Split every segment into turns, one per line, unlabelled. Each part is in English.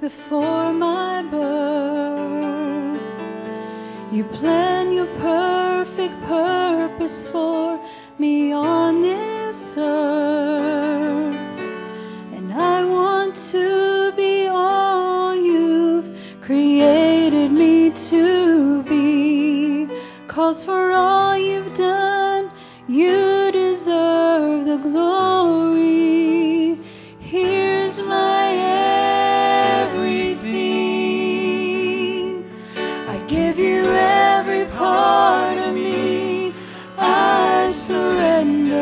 before my birth. You plan your perfect purpose for me on this earth. And I want to be all you've created me to be. Cause for all you've done, surrender.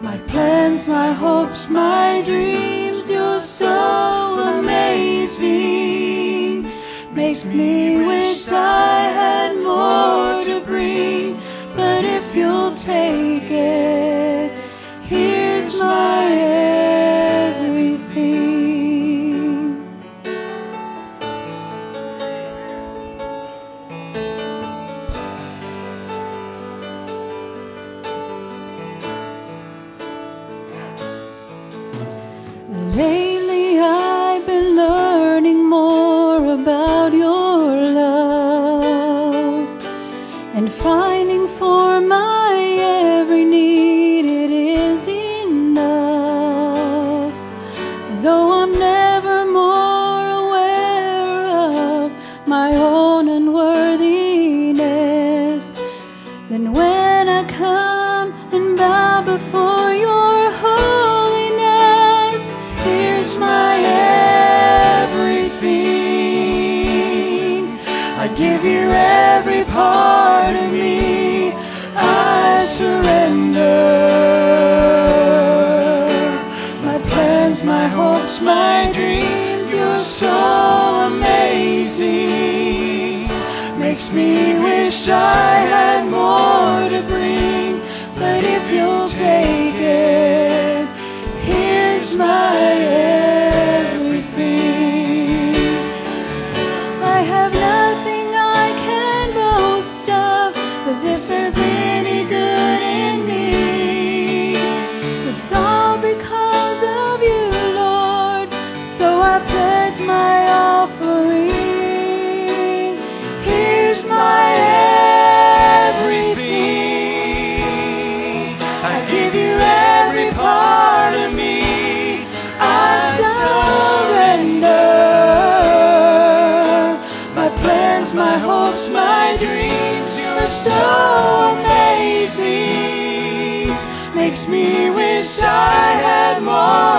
My plans, my hopes, my dreams, you're so amazing. Makes me wish Lately, I've been learning more about your love and finding for my plans, my hopes, my dreams, you're so amazing. Makes me wish I had more to bring. But if you'll take it, here's my everything. I have nothing I can boast of, cause if there's any my offering. Here's my everything. I give you every part of me. I surrender. My plans, my hopes, my dreams, you're so amazing. Makes me wish I had more